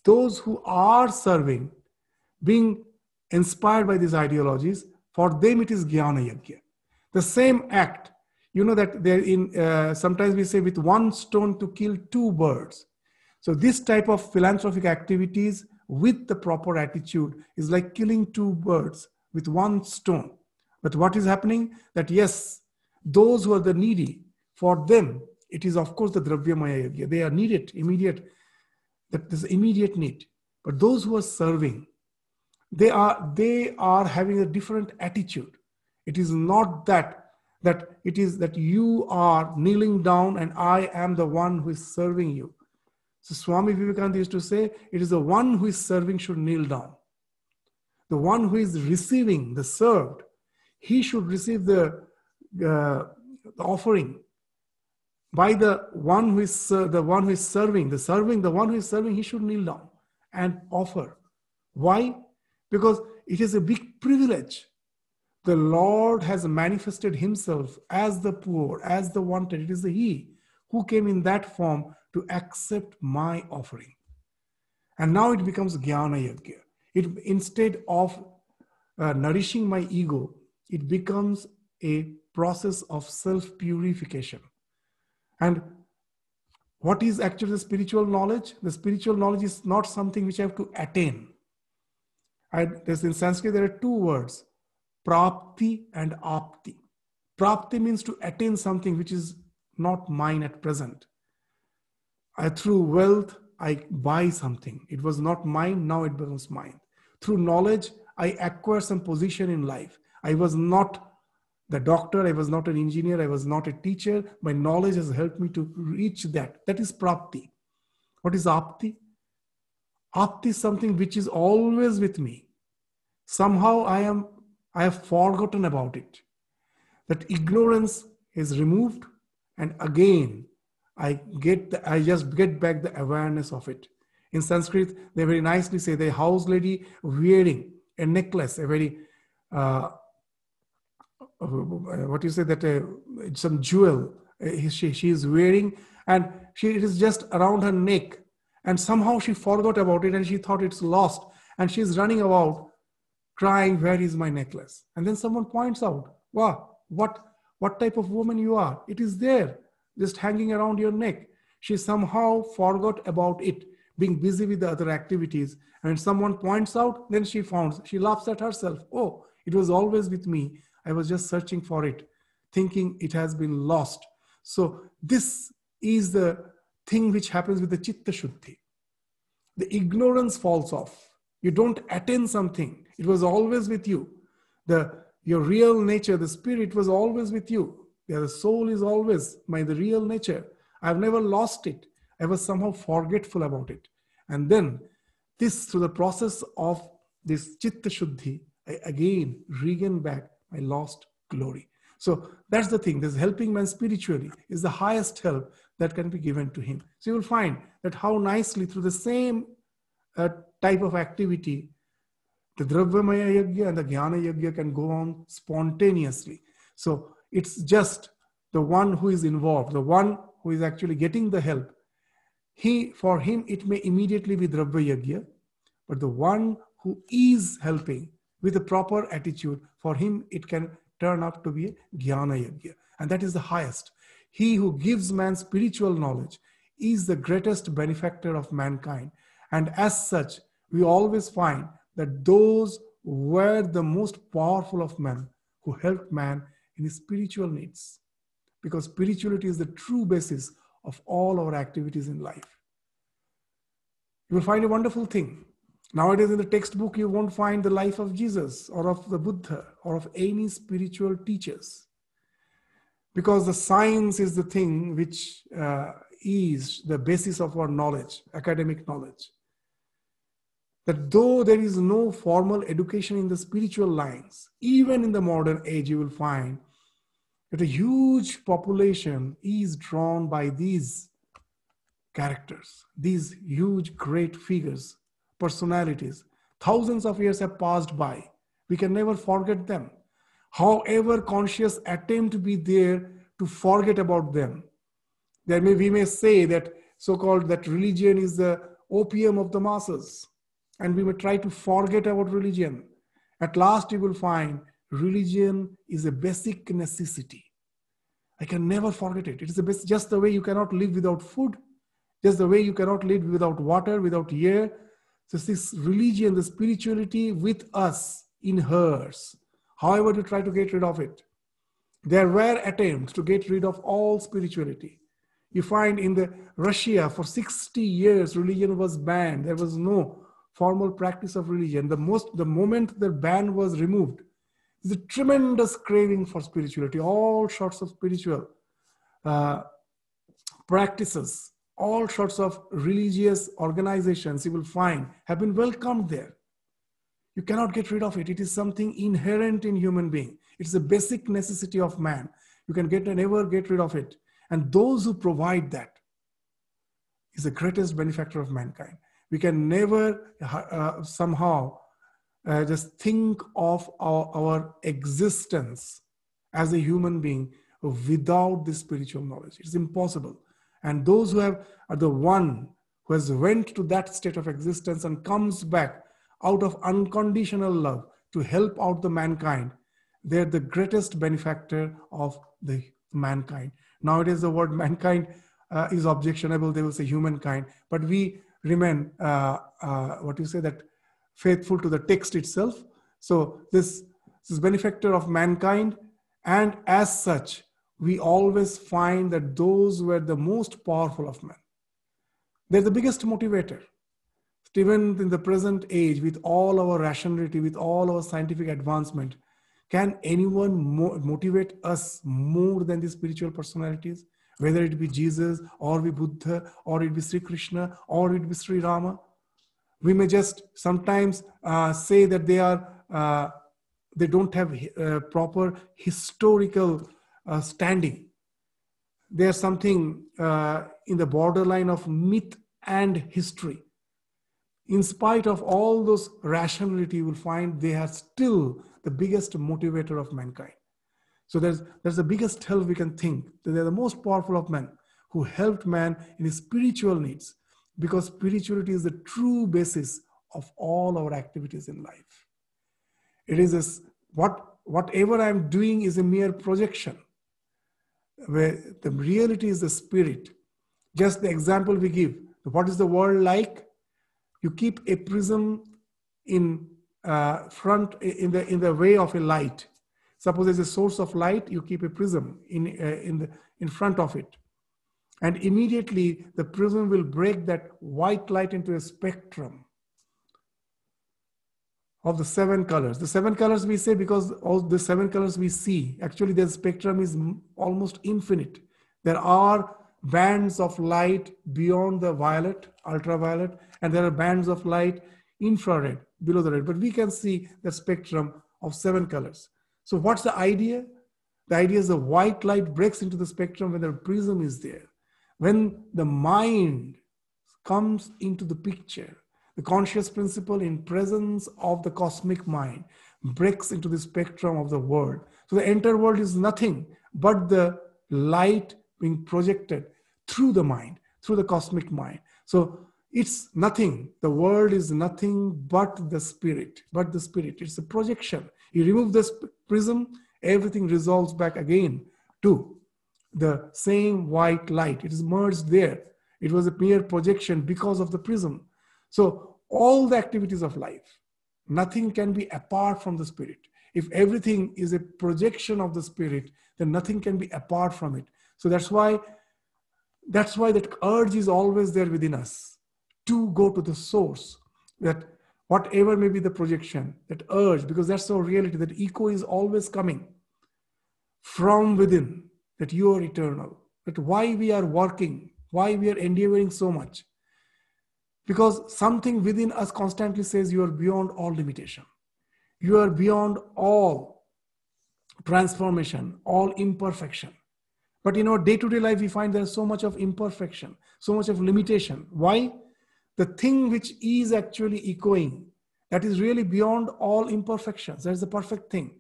those who are serving, being inspired by these ideologies, for them it is jnana yajna. The same act, you know that there in uh, sometimes we say with one stone to kill two birds. So this type of philanthropic activities with the proper attitude is like killing two birds with one stone. But what is happening? That yes, those who are the needy, for them, it is of course the Dravyamaya Yajna. They are needed, immediate, that there's immediate need. But those who are serving, they are they are having a different attitude. It is not that that it is that you are kneeling down and I am the one who is serving you. So Swami Vivekananda used to say, it is the one who is serving should kneel down. The one who is receiving, the served, he should receive the, uh, the offering by the one who is uh, the one who is serving, the serving, the one who is serving, he should kneel down and offer. Why? Because it is a big privilege. The Lord has manifested himself as the poor, as the wanted. It is He who came in that form to accept my offering. And now it becomes Jnana Yajna. It, instead of uh, nourishing my ego, it becomes a process of self purification. And what is actually the spiritual knowledge? The spiritual knowledge is not something which I have to attain. I, there's in Sanskrit, there are two words prapti and apti. Prapti means to attain something which is not mine at present. I, through wealth, I buy something. It was not mine, now it becomes mine. Through knowledge, I acquire some position in life. I was not the doctor, I was not an engineer, I was not a teacher. My knowledge has helped me to reach that. That is prapti. What is apti? Apti is something which is always with me. Somehow I am I have forgotten about it. That ignorance is removed, and again I get the, I just get back the awareness of it. In Sanskrit, they very nicely say the house lady wearing a necklace, a very uh, uh, what you say that uh, some jewel uh, she, she is wearing and she it is just around her neck and somehow she forgot about it and she thought it's lost. And she's running about crying where is my necklace? And then someone points out wow what what type of woman you are? It is there just hanging around your neck. She somehow forgot about it being busy with the other activities. And someone points out then she found she laughs at herself oh it was always with me. I was just searching for it, thinking it has been lost. So, this is the thing which happens with the Chitta Shuddhi. The ignorance falls off. You don't attain something, it was always with you. The, your real nature, the spirit was always with you. The soul is always my the real nature. I've never lost it. I was somehow forgetful about it. And then this through the process of this chitta shuddhi, I again regain back my lost glory. So that's the thing. This helping man spiritually is the highest help that can be given to him. So you will find that how nicely through the same uh, type of activity, the Dravyamaya Yajna and the Jnana Yajna can go on spontaneously. So it's just the one who is involved, the one who is actually getting the help. He, for him, it may immediately be Dravya Yajna, but the one who is helping with a proper attitude, for him it can turn up to be a jnana yajna. And that is the highest. He who gives man spiritual knowledge is the greatest benefactor of mankind. And as such, we always find that those were the most powerful of men who helped man in his spiritual needs. Because spirituality is the true basis of all our activities in life. You will find a wonderful thing Nowadays, in the textbook, you won't find the life of Jesus or of the Buddha or of any spiritual teachers. Because the science is the thing which uh, is the basis of our knowledge, academic knowledge. That though there is no formal education in the spiritual lines, even in the modern age, you will find that a huge population is drawn by these characters, these huge, great figures personalities. Thousands of years have passed by. We can never forget them. However, conscious attempt to be there to forget about them. There may we may say that so-called that religion is the opium of the masses, and we may try to forget about religion. At last, you will find religion is a basic necessity. I can never forget it. It is the best, just the way you cannot live without food, just the way you cannot live without water, without air, so this religion, the spirituality with us in hers. However, to try to get rid of it. There were attempts to get rid of all spirituality. You find in the Russia for 60 years religion was banned. There was no formal practice of religion. The most the moment the ban was removed, a tremendous craving for spirituality, all sorts of spiritual uh, practices all sorts of religious organizations you will find have been welcomed there. You cannot get rid of it. It is something inherent in human being. It's a basic necessity of man. You can get never get rid of it. And those who provide that is the greatest benefactor of mankind. We can never uh, somehow uh, just think of our, our existence as a human being without this spiritual knowledge. It's impossible and those who have are the one who has went to that state of existence and comes back out of unconditional love to help out the mankind. They're the greatest benefactor of the mankind. Nowadays the word mankind uh, is objectionable. They will say humankind. But we remain uh, uh, what you say that faithful to the text itself. So this, this benefactor of mankind and as such we always find that those were the most powerful of men. They're the biggest motivator. Even in the present age, with all our rationality, with all our scientific advancement, Can anyone mo- motivate us more than the spiritual personalities? Whether it be Jesus or be Buddha or it be Sri Krishna or it be Sri Rama. We may just sometimes uh, say that they are uh, they don't have uh, proper historical uh, standing. They are something uh, in the borderline of myth and history. In spite of all those rationality, you will find they are still the biggest motivator of mankind. So there's, there's the biggest help we can think that they're the most powerful of men who helped man in his spiritual needs because spirituality is the true basis of all our activities in life. It is this, what whatever I'm doing is a mere projection, where the reality is the spirit. Just the example we give. What is the world like? You keep a prism in uh, front in the in the way of a light. Suppose there's a source of light, you keep a prism in uh, in the in front of it, and immediately the prism will break that white light into a spectrum of the seven colors. The seven colors we say because all the seven colors we see, actually the spectrum is almost infinite. There are bands of light beyond the violet, ultraviolet, and there are bands of light infrared below the red. But we can see the spectrum of seven colors. So what's the idea? The idea is the white light breaks into the spectrum when the prism is there. When the mind comes into the picture, the conscious principle in presence of the cosmic mind breaks into the spectrum of the world. So the entire world is nothing but the light being projected through the mind, through the cosmic mind. So it's nothing. The world is nothing but the spirit, but the spirit. It's a projection. You remove this prism, everything resolves back again to the same white light. It is merged there. It was a mere projection because of the prism. So, all the activities of life, nothing can be apart from the spirit. If everything is a projection of the spirit, then nothing can be apart from it. So that's why that's why that urge is always there within us to go to the source. That whatever may be the projection, that urge, because that's our reality, that echo is always coming from within, that you are eternal, that why we are working, why we are endeavoring so much because something within us constantly says you are beyond all limitation. You are beyond all transformation, all imperfection. But in our day to day life, we find there's so much of imperfection, so much of limitation. Why? The thing which is actually echoing, that is really beyond all imperfections. That's the perfect thing.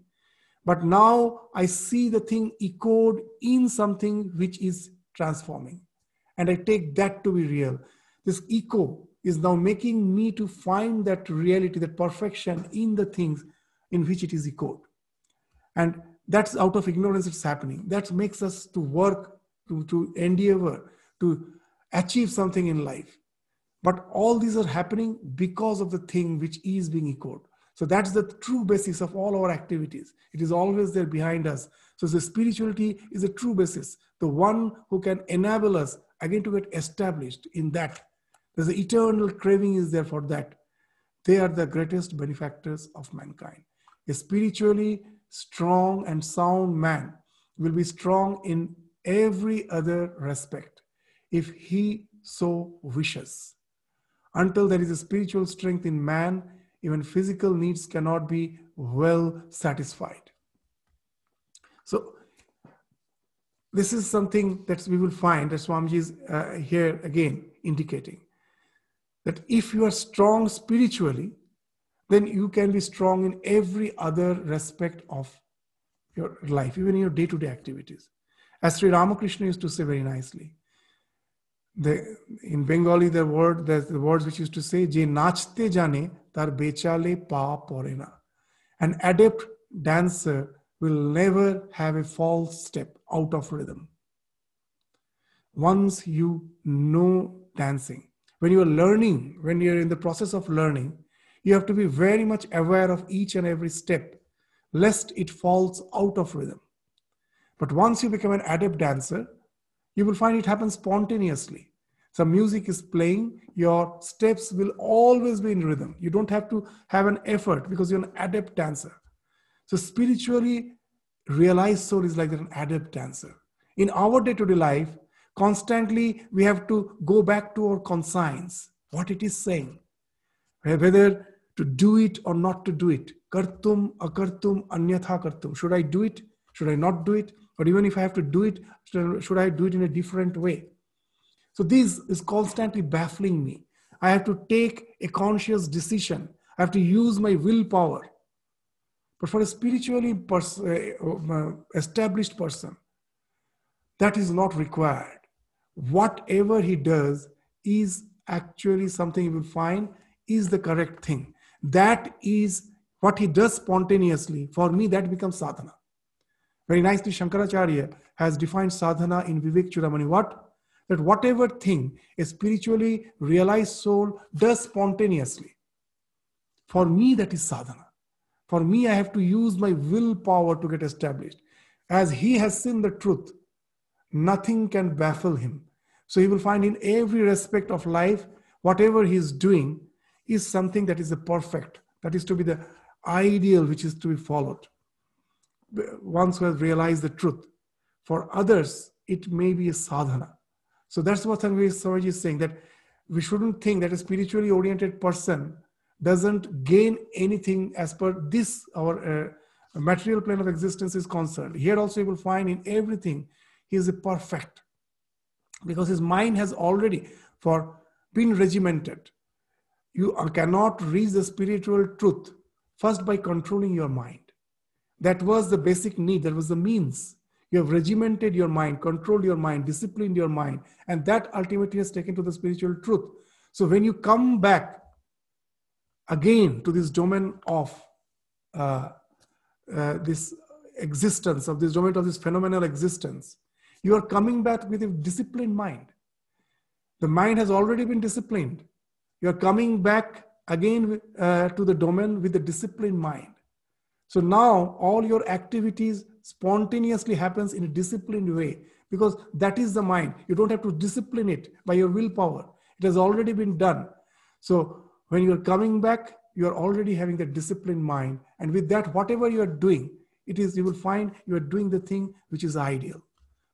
But now I see the thing echoed in something which is transforming. And I take that to be real. This echo is now making me to find that reality, that perfection in the things in which it is echoed. And that's out of ignorance it's happening. That makes us to work, to, to endeavor, to achieve something in life. But all these are happening because of the thing which is being echoed. So that's the true basis of all our activities. It is always there behind us. So the spirituality is a true basis, the one who can enable us again to get established in that there's an eternal craving is there for that. They are the greatest benefactors of mankind. A spiritually strong and sound man will be strong in every other respect if he so wishes. Until there is a spiritual strength in man, even physical needs cannot be well satisfied. So, this is something that we will find that Swamiji is uh, here again indicating that if you are strong spiritually, then you can be strong in every other respect of your life, even in your day to day activities. As Sri Ramakrishna used to say very nicely, the, in Bengali, the word, the words which used to say, Je nachte jane tar bechale pa porena. An adept dancer will never have a false step out of rhythm. Once you know dancing, when you are learning, when you're in the process of learning, you have to be very much aware of each and every step, lest it falls out of rhythm. But once you become an adept dancer, you will find it happens spontaneously. Some music is playing, your steps will always be in rhythm. You don't have to have an effort because you're an adept dancer. So, spiritually realized soul is like an adept dancer. In our day to day life, constantly we have to go back to our conscience, what it is saying, whether to do it or not to do it. Kartum, akartum, anyatha kartum. Should I do it? Should I not do it? Or even if I have to do it, should I do it in a different way? So this is constantly baffling me. I have to take a conscious decision. I have to use my willpower. But for a spiritually pers- uh, uh, established person, that is not required. Whatever he does is actually something he will find is the correct thing. That is what he does spontaneously. For me, that becomes sadhana. Very nicely, Shankaracharya has defined sadhana in Vivek Chudamani. What? That whatever thing a spiritually realized soul does spontaneously, for me, that is sadhana. For me, I have to use my willpower to get established. As he has seen the truth, nothing can baffle him. So he will find in every respect of life, whatever he is doing is something that is the perfect, that is to be the ideal which is to be followed. Once who have realized the truth. For others, it may be a sadhana. So that's what Swamiji is saying that we shouldn't think that a spiritually oriented person doesn't gain anything as per this our uh, material plane of existence is concerned. Here also you will find in everything he is perfect because his mind has already for been regimented. You cannot reach the spiritual truth first by controlling your mind. That was the basic need, that was the means. You have regimented your mind, controlled your mind, disciplined your mind, and that ultimately has taken to the spiritual truth. So when you come back again to this domain of uh, uh, this existence, of this domain of this phenomenal existence, you are coming back with a disciplined mind. The mind has already been disciplined. You are coming back again uh, to the domain with a disciplined mind. So now all your activities spontaneously happens in a disciplined way because that is the mind. You don't have to discipline it by your willpower. It has already been done. So when you're coming back, you're already having that disciplined mind. And with that, whatever you're doing, it is you will find you are doing the thing which is ideal.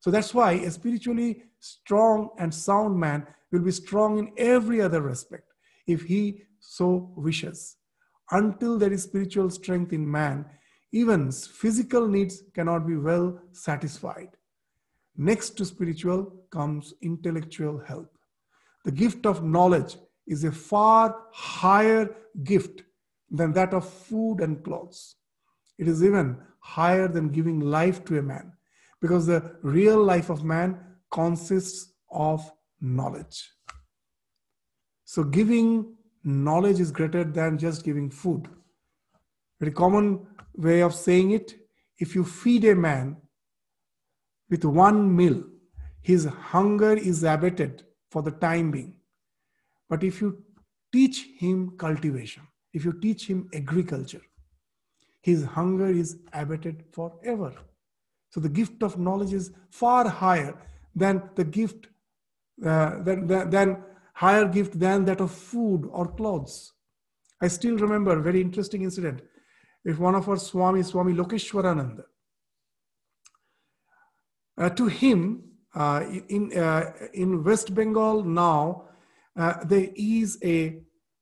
So that's why a spiritually strong and sound man will be strong in every other respect if he so wishes. Until there is spiritual strength in man, even physical needs cannot be well satisfied. Next to spiritual comes intellectual help. The gift of knowledge is a far higher gift than that of food and clothes. It is even higher than giving life to a man because the real life of man consists of knowledge. So, giving knowledge is greater than just giving food. Very common way of saying it if you feed a man with one meal, his hunger is abated for the time being. But if you teach him cultivation, if you teach him agriculture, his hunger is abated forever. So the gift of knowledge is far higher than the gift, uh, than, than, than higher gift than that of food or clothes. I still remember a very interesting incident. If one of our Swami, Swami Lokeshwarananda, uh, to him, uh, in, uh, in West Bengal now, uh, there is a,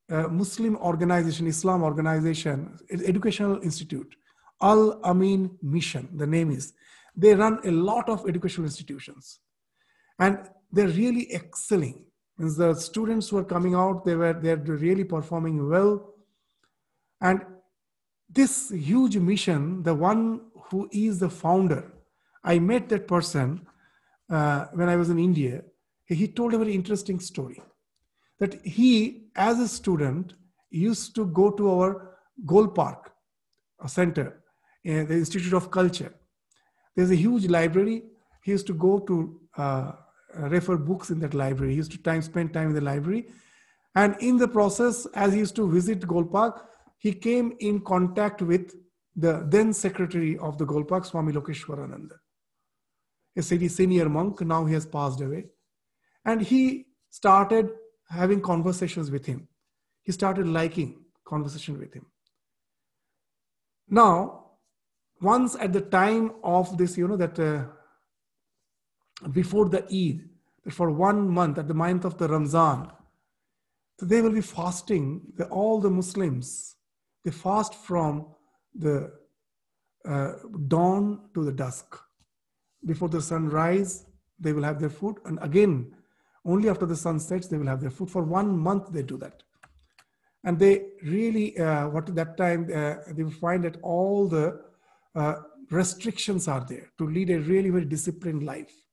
a, Muslim organization, Islam organization, educational institute, Al Amin Mission, the name is they run a lot of educational institutions and they're really excelling the students who are coming out they were they're really performing well. And this huge mission the one who is the founder i met that person uh, when i was in india. He told a very interesting story that he as a student used to go to our Gol Park center uh, the institute of culture. There's a huge library. He used to go to uh, refer books in that library. He used to time spend time in the library. And in the process, as he used to visit Golpark, he came in contact with the then secretary of the Golpark, Swami Lokeshwarananda, a senior monk. Now he has passed away. And he started having conversations with him. He started liking conversation with him. Now, once at the time of this, you know, that uh, before the Eid, for one month, at the month of the Ramzan, so they will be fasting. The, all the Muslims, they fast from the uh, dawn to the dusk. Before the sunrise, they will have their food. And again, only after the sun sets, they will have their food. For one month, they do that. And they really, uh, what that time, uh, they will find that all the uh, restrictions are there to lead a really very disciplined life.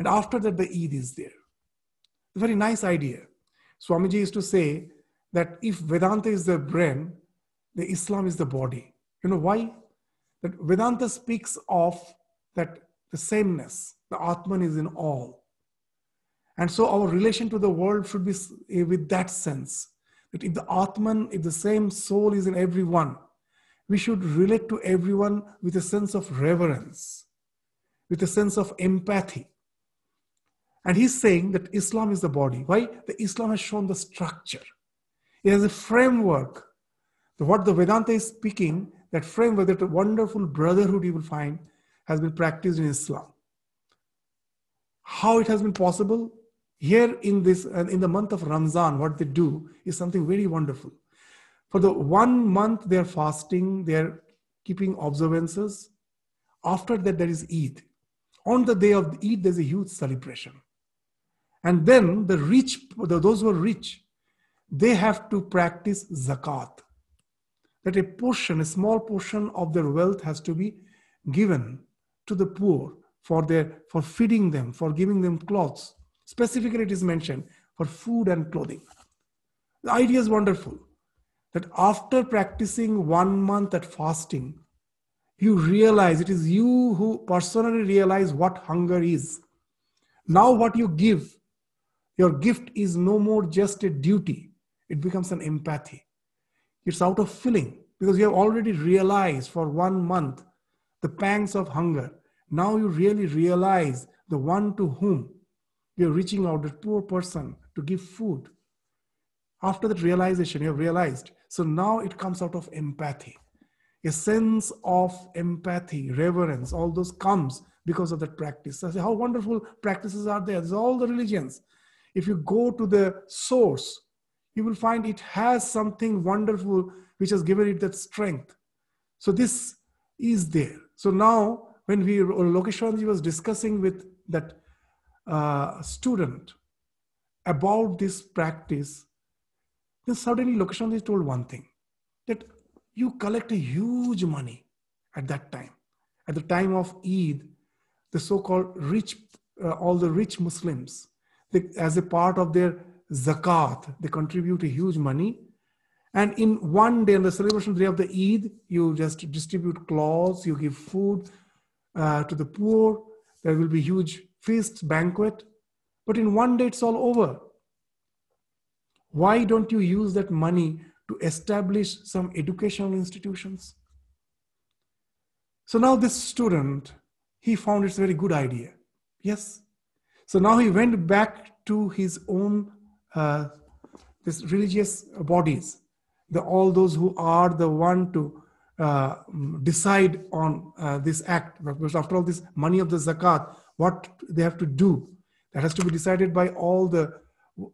And after that, the Eid is there. Very nice idea. Swamiji used to say that if Vedanta is the brain, the Islam is the body. You know why? That Vedanta speaks of that the sameness, the Atman is in all. And so our relation to the world should be eh, with that sense that if the Atman, if the same soul is in everyone, we should relate to everyone with a sense of reverence, with a sense of empathy. And he's saying that Islam is the body. Why? The Islam has shown the structure. It has a framework. what the Vedanta is speaking, that framework, that wonderful brotherhood you will find, has been practiced in Islam. How it has been possible? Here in this, uh, in the month of Ramzan, what they do is something very wonderful. For the one month, they are fasting, they are keeping observances. After that, there is Eid. On the day of Eid, there's a huge celebration. And then the rich, those who are rich, they have to practice zakat. That a portion, a small portion of their wealth has to be given to the poor for their for feeding them, for giving them clothes. Specifically, it is mentioned for food and clothing. The idea is wonderful that after practicing one month at fasting, you realize it is you who personally realize what hunger is. Now, what you give, your gift is no more just a duty, it becomes an empathy. It's out of feeling because you have already realized for one month the pangs of hunger. Now you really realize the one to whom you're reaching out, the poor person, to give food. After that realization, you have realized so now it comes out of empathy. A sense of empathy, reverence, all those comes because of that practice. I say, how wonderful practices are there. There's all the religions. If you go to the source, you will find it has something wonderful which has given it that strength. So this is there. So now, when we Lokeshwaranji was discussing with that uh, student about this practice, then suddenly Lokeshwaranji told one thing that you collect a huge money at that time. At the time of Eid, the so-called rich, uh, all the rich Muslims, they, as a part of their zakat, they contribute a huge money. And in one day, on the celebration day of the Eid, you just distribute clothes, you give food uh, to the poor. There will be huge feasts, banquet. But in one day, it's all over. Why don't you use that money to establish some educational institutions? So now this student, he found it's a very good idea. Yes. So now he went back to his own uh, this religious bodies, the, all those who are the one to uh, decide on uh, this act. Because after all, this money of the zakat, what they have to do, that has to be decided by all the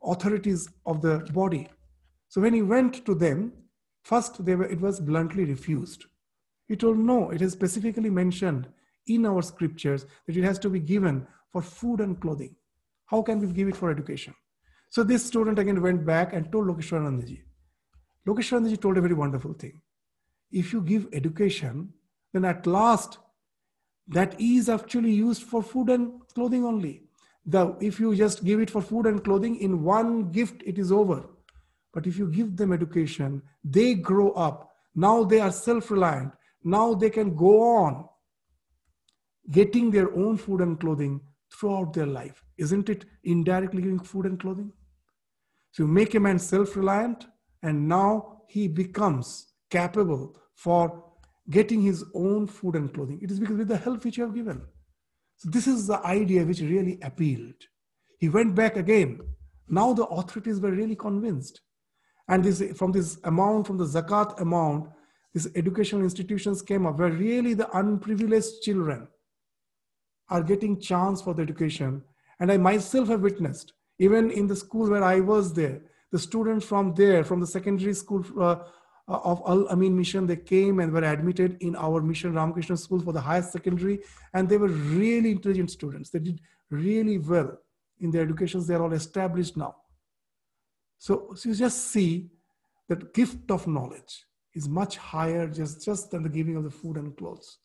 authorities of the body. So when he went to them, first they were, it was bluntly refused. He told, no, it is specifically mentioned in our scriptures that it has to be given for food and clothing. How can we give it for education? So this student again went back and told Lokeshwaranandaji. Lokeshwaranandaji told a very wonderful thing. If you give education, then at last that is actually used for food and clothing only the if you just give it for food and clothing in one gift it is over but if you give them education they grow up now they are self-reliant now they can go on getting their own food and clothing throughout their life isn't it indirectly giving food and clothing so you make a man self-reliant and now he becomes capable for getting his own food and clothing it is because with the help which you have given so this is the idea which really appealed. He went back again. Now the authorities were really convinced. And this, from this amount, from the zakat amount, these educational institutions came up where really the unprivileged children are getting chance for the education. And I myself have witnessed, even in the school where I was there, the students from there, from the secondary school uh, of Al Amin Mission, they came and were admitted in our Mission Ramakrishna School for the highest secondary. And they were really intelligent students. They did really well in their educations. They're all established now. So, so you just see that gift of knowledge is much higher just, just than the giving of the food and clothes.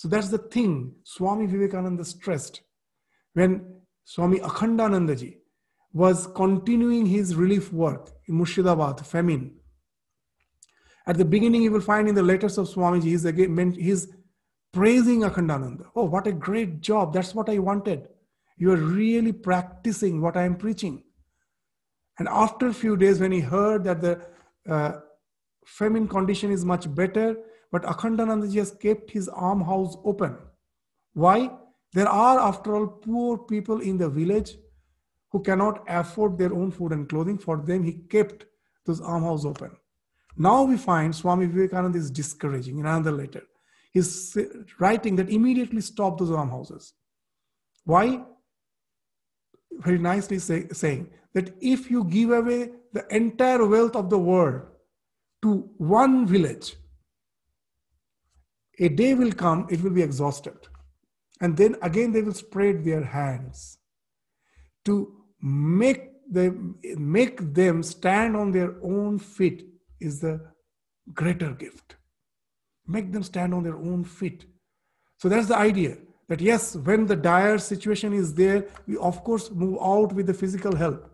So that's the thing Swami Vivekananda stressed when Swami Akhandanandaji was continuing his relief work in Murshidabad, famine. At the beginning, you will find in the letters of Swamiji, he's again he's praising Akhandananda. Oh, what a great job! That's what I wanted. You are really practicing what I am preaching. And after a few days, when he heard that the uh, famine condition is much better, but Akhandanandaji has kept his almshouse open. Why? There are, after all, poor people in the village who cannot afford their own food and clothing. For them, he kept those almshouse open. Now we find Swami Vivekananda is discouraging in another letter. He's writing that immediately stop those almshouses. Why? Very nicely say, saying that if you give away the entire wealth of the world to one village, a day will come, it will be exhausted. And then again, they will spread their hands to make them, make them stand on their own feet is the greater gift. Make them stand on their own feet. So that's the idea that yes, when the dire situation is there, we of course move out with the physical help.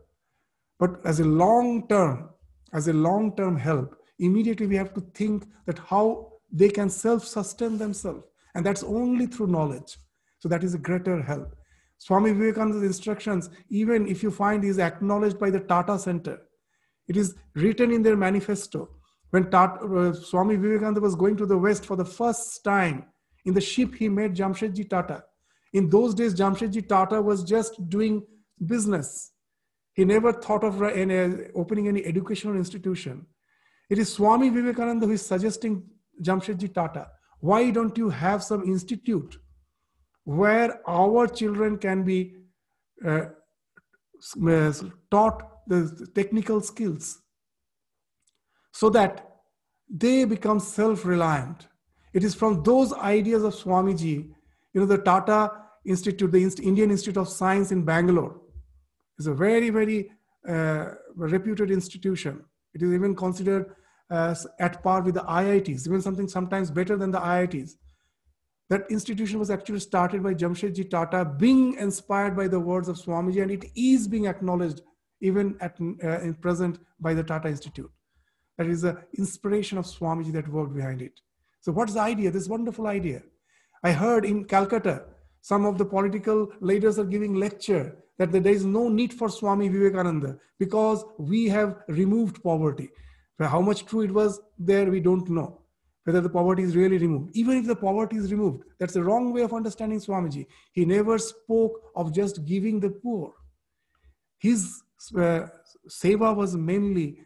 But as a long term, as a long term help, immediately we have to think that how they can self sustain themselves. And that's only through knowledge. So that is a greater help. Swami Vivekananda's instructions, even if you find is acknowledged by the Tata Center, it is written in their manifesto. When Tata, uh, Swami Vivekananda was going to the West for the first time, in the ship he met Jamshedji Tata. In those days, Jamshedji Tata was just doing business. He never thought of opening any educational institution. It is Swami Vivekananda who is suggesting Jamshedji Tata, why don't you have some institute where our children can be uh, taught the technical skills so that they become self-reliant. It is from those ideas of Swamiji, you know, the Tata Institute, the Indian Institute of Science in Bangalore, is a very, very uh, reputed institution. It is even considered at par with the IITs, even something sometimes better than the IITs. That institution was actually started by Jamshedji Tata, being inspired by the words of Swamiji, and it is being acknowledged even at uh, in present by the Tata Institute. That is the inspiration of Swamiji that worked behind it. So what's the idea? This wonderful idea. I heard in Calcutta, some of the political leaders are giving lecture that there is no need for Swami Vivekananda because we have removed poverty. How much true it was there, we don't know. Whether the poverty is really removed. Even if the poverty is removed, that's the wrong way of understanding Swamiji. He never spoke of just giving the poor. His uh, seva was mainly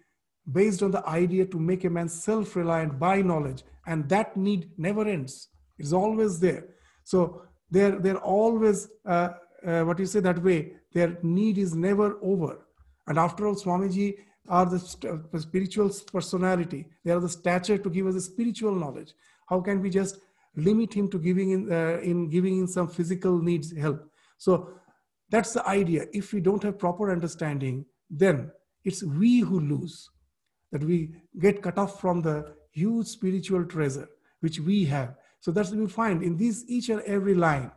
based on the idea to make a man self reliant by knowledge, and that need never ends. It's always there. So they're, they're always, uh, uh, what you say that way, their need is never over. And after all, Swamiji are the spiritual personality. They are the stature to give us the spiritual knowledge. How can we just limit him to giving in, uh, in giving in some physical needs help? So that's the idea. If we don't have proper understanding, then it's we who lose. That we get cut off from the huge spiritual treasure which we have. So that's what we find in this each and every line.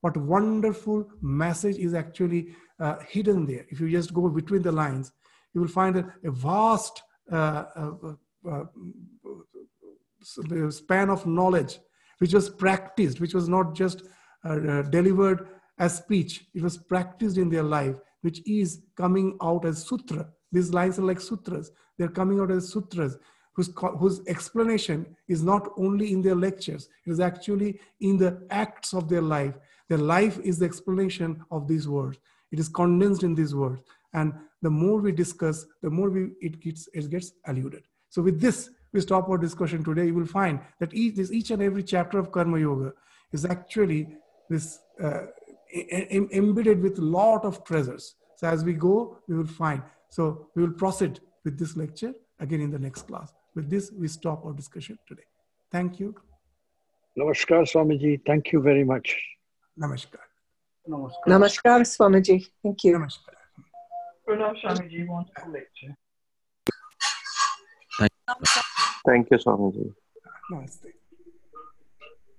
What wonderful message is actually uh, hidden there. If you just go between the lines, you will find a, a vast uh, uh, uh, span of knowledge which was practiced, which was not just delivered as speech, it was practiced in their life, which is coming out as sutra. These lines are like sutras. They're coming out as sutras, whose, whose explanation is not only in their lectures, it is actually in the acts of their life. Their life is the explanation of these words. It is condensed in these words. And the more we discuss, the more we, it, gets, it gets alluded. So with this, we stop our discussion today, you will find that each, this, each and every chapter of Karma Yoga is actually this uh, embedded with a lot of treasures. So as we go, we will find. So we will proceed with this lecture again in the next class. With this, we stop our discussion today. Thank you. Namaskar, Swamiji. Thank you very much. Namaskar. Namaskar, Namaskar Swamiji. Thank you. Namaskar. Pranam Swamiji, wonderful lecture. Thank you, Swamiji. Namaste.